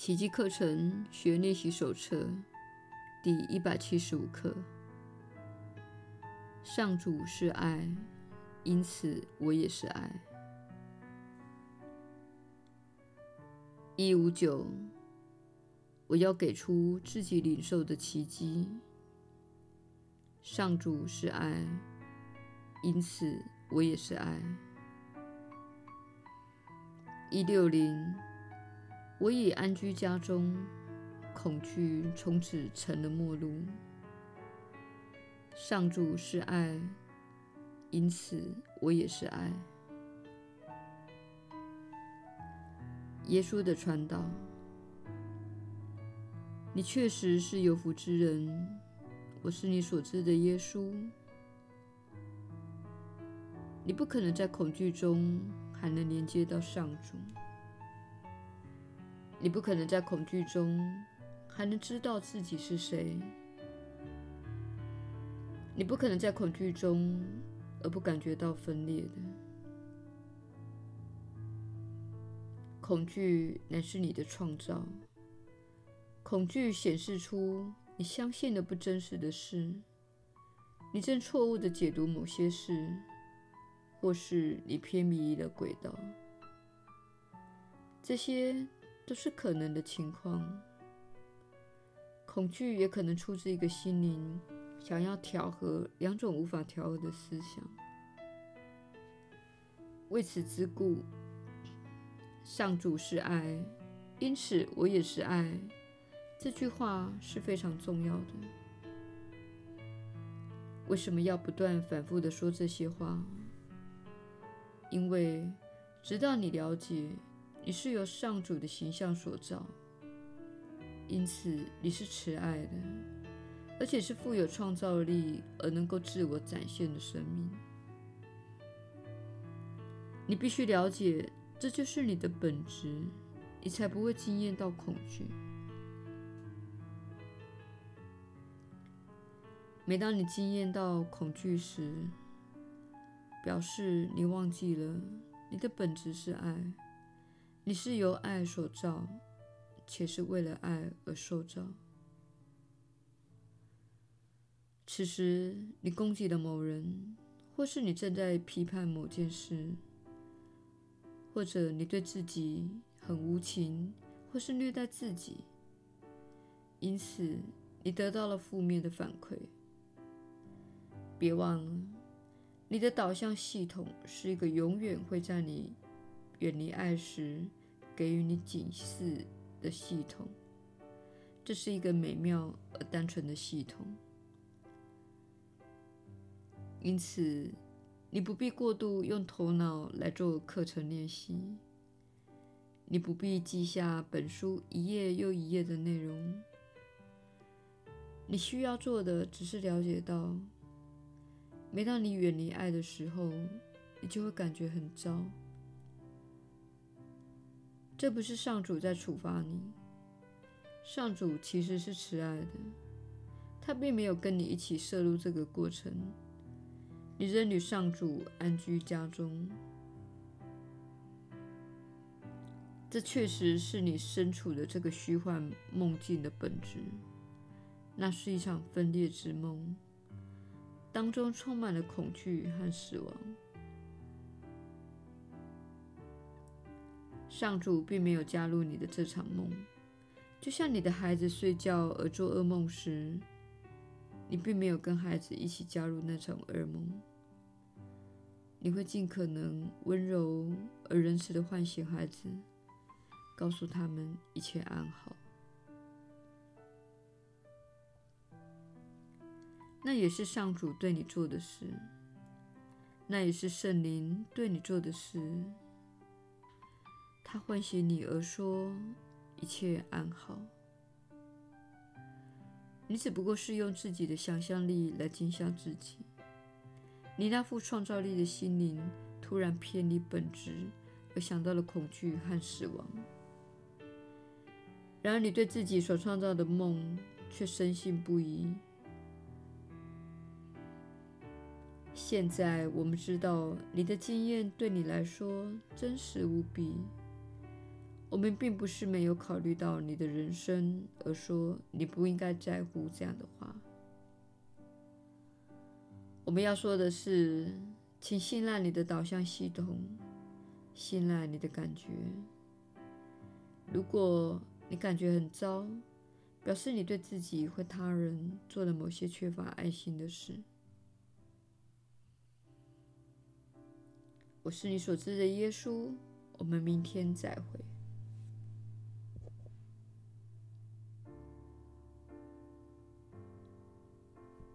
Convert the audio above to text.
奇迹课程学练习手册第一百七十五课。上主是爱，因此我也是爱。一五九，我要给出自己领受的奇迹。上主是爱，因此我也是爱。一六零。我已安居家中，恐惧从此成了陌路。上主是爱，因此我也是爱。耶稣的传道，你确实是有福之人。我是你所知的耶稣。你不可能在恐惧中还能连接到上主。你不可能在恐惧中还能知道自己是谁。你不可能在恐惧中而不感觉到分裂的。恐惧乃是你的创造。恐惧显示出你相信的不真实的事，你正错误地解读某些事，或是你偏离了轨道。这些。都是可能的情况。恐惧也可能出自一个心灵想要调和两种无法调和的思想。为此之故，上主是爱，因此我也是爱。这句话是非常重要的。为什么要不断反复地说这些话？因为直到你了解。你是由上主的形象所造，因此你是慈爱的，而且是富有创造力而能够自我展现的生命。你必须了解，这就是你的本质，你才不会惊艳到恐惧。每当你惊艳到恐惧时，表示你忘记了你的本质是爱。你是由爱所造，且是为了爱而受造。此时，你攻击了某人，或是你正在批判某件事，或者你对自己很无情，或是虐待自己，因此你得到了负面的反馈。别忘了，你的导向系统是一个永远会在你远离爱时，给予你警示的系统。这是一个美妙而单纯的系统。因此，你不必过度用头脑来做课程练习。你不必记下本书一页又一页的内容。你需要做的只是了解到，每当你远离爱的时候，你就会感觉很糟。这不是上主在处罚你，上主其实是慈爱的，他并没有跟你一起涉入这个过程，你仍与上主安居家中。这确实是你身处的这个虚幻梦境的本质，那是一场分裂之梦，当中充满了恐惧和死亡。上主并没有加入你的这场梦，就像你的孩子睡觉而做噩梦时，你并没有跟孩子一起加入那场噩梦。你会尽可能温柔而仁慈地唤醒孩子，告诉他们一切安好。那也是上主对你做的事，那也是圣灵对你做的事。他唤醒你而说：“一切安好。”你只不过是用自己的想象力来惊吓自己。你那副创造力的心灵突然偏离本质，而想到了恐惧和死亡。然而，你对自己所创造的梦却深信不疑。现在我们知道，你的经验对你来说真实无比。我们并不是没有考虑到你的人生，而说你不应该在乎这样的话。我们要说的是，请信赖你的导向系统，信赖你的感觉。如果你感觉很糟，表示你对自己或他人做了某些缺乏爱心的事。我是你所知的耶稣。我们明天再会。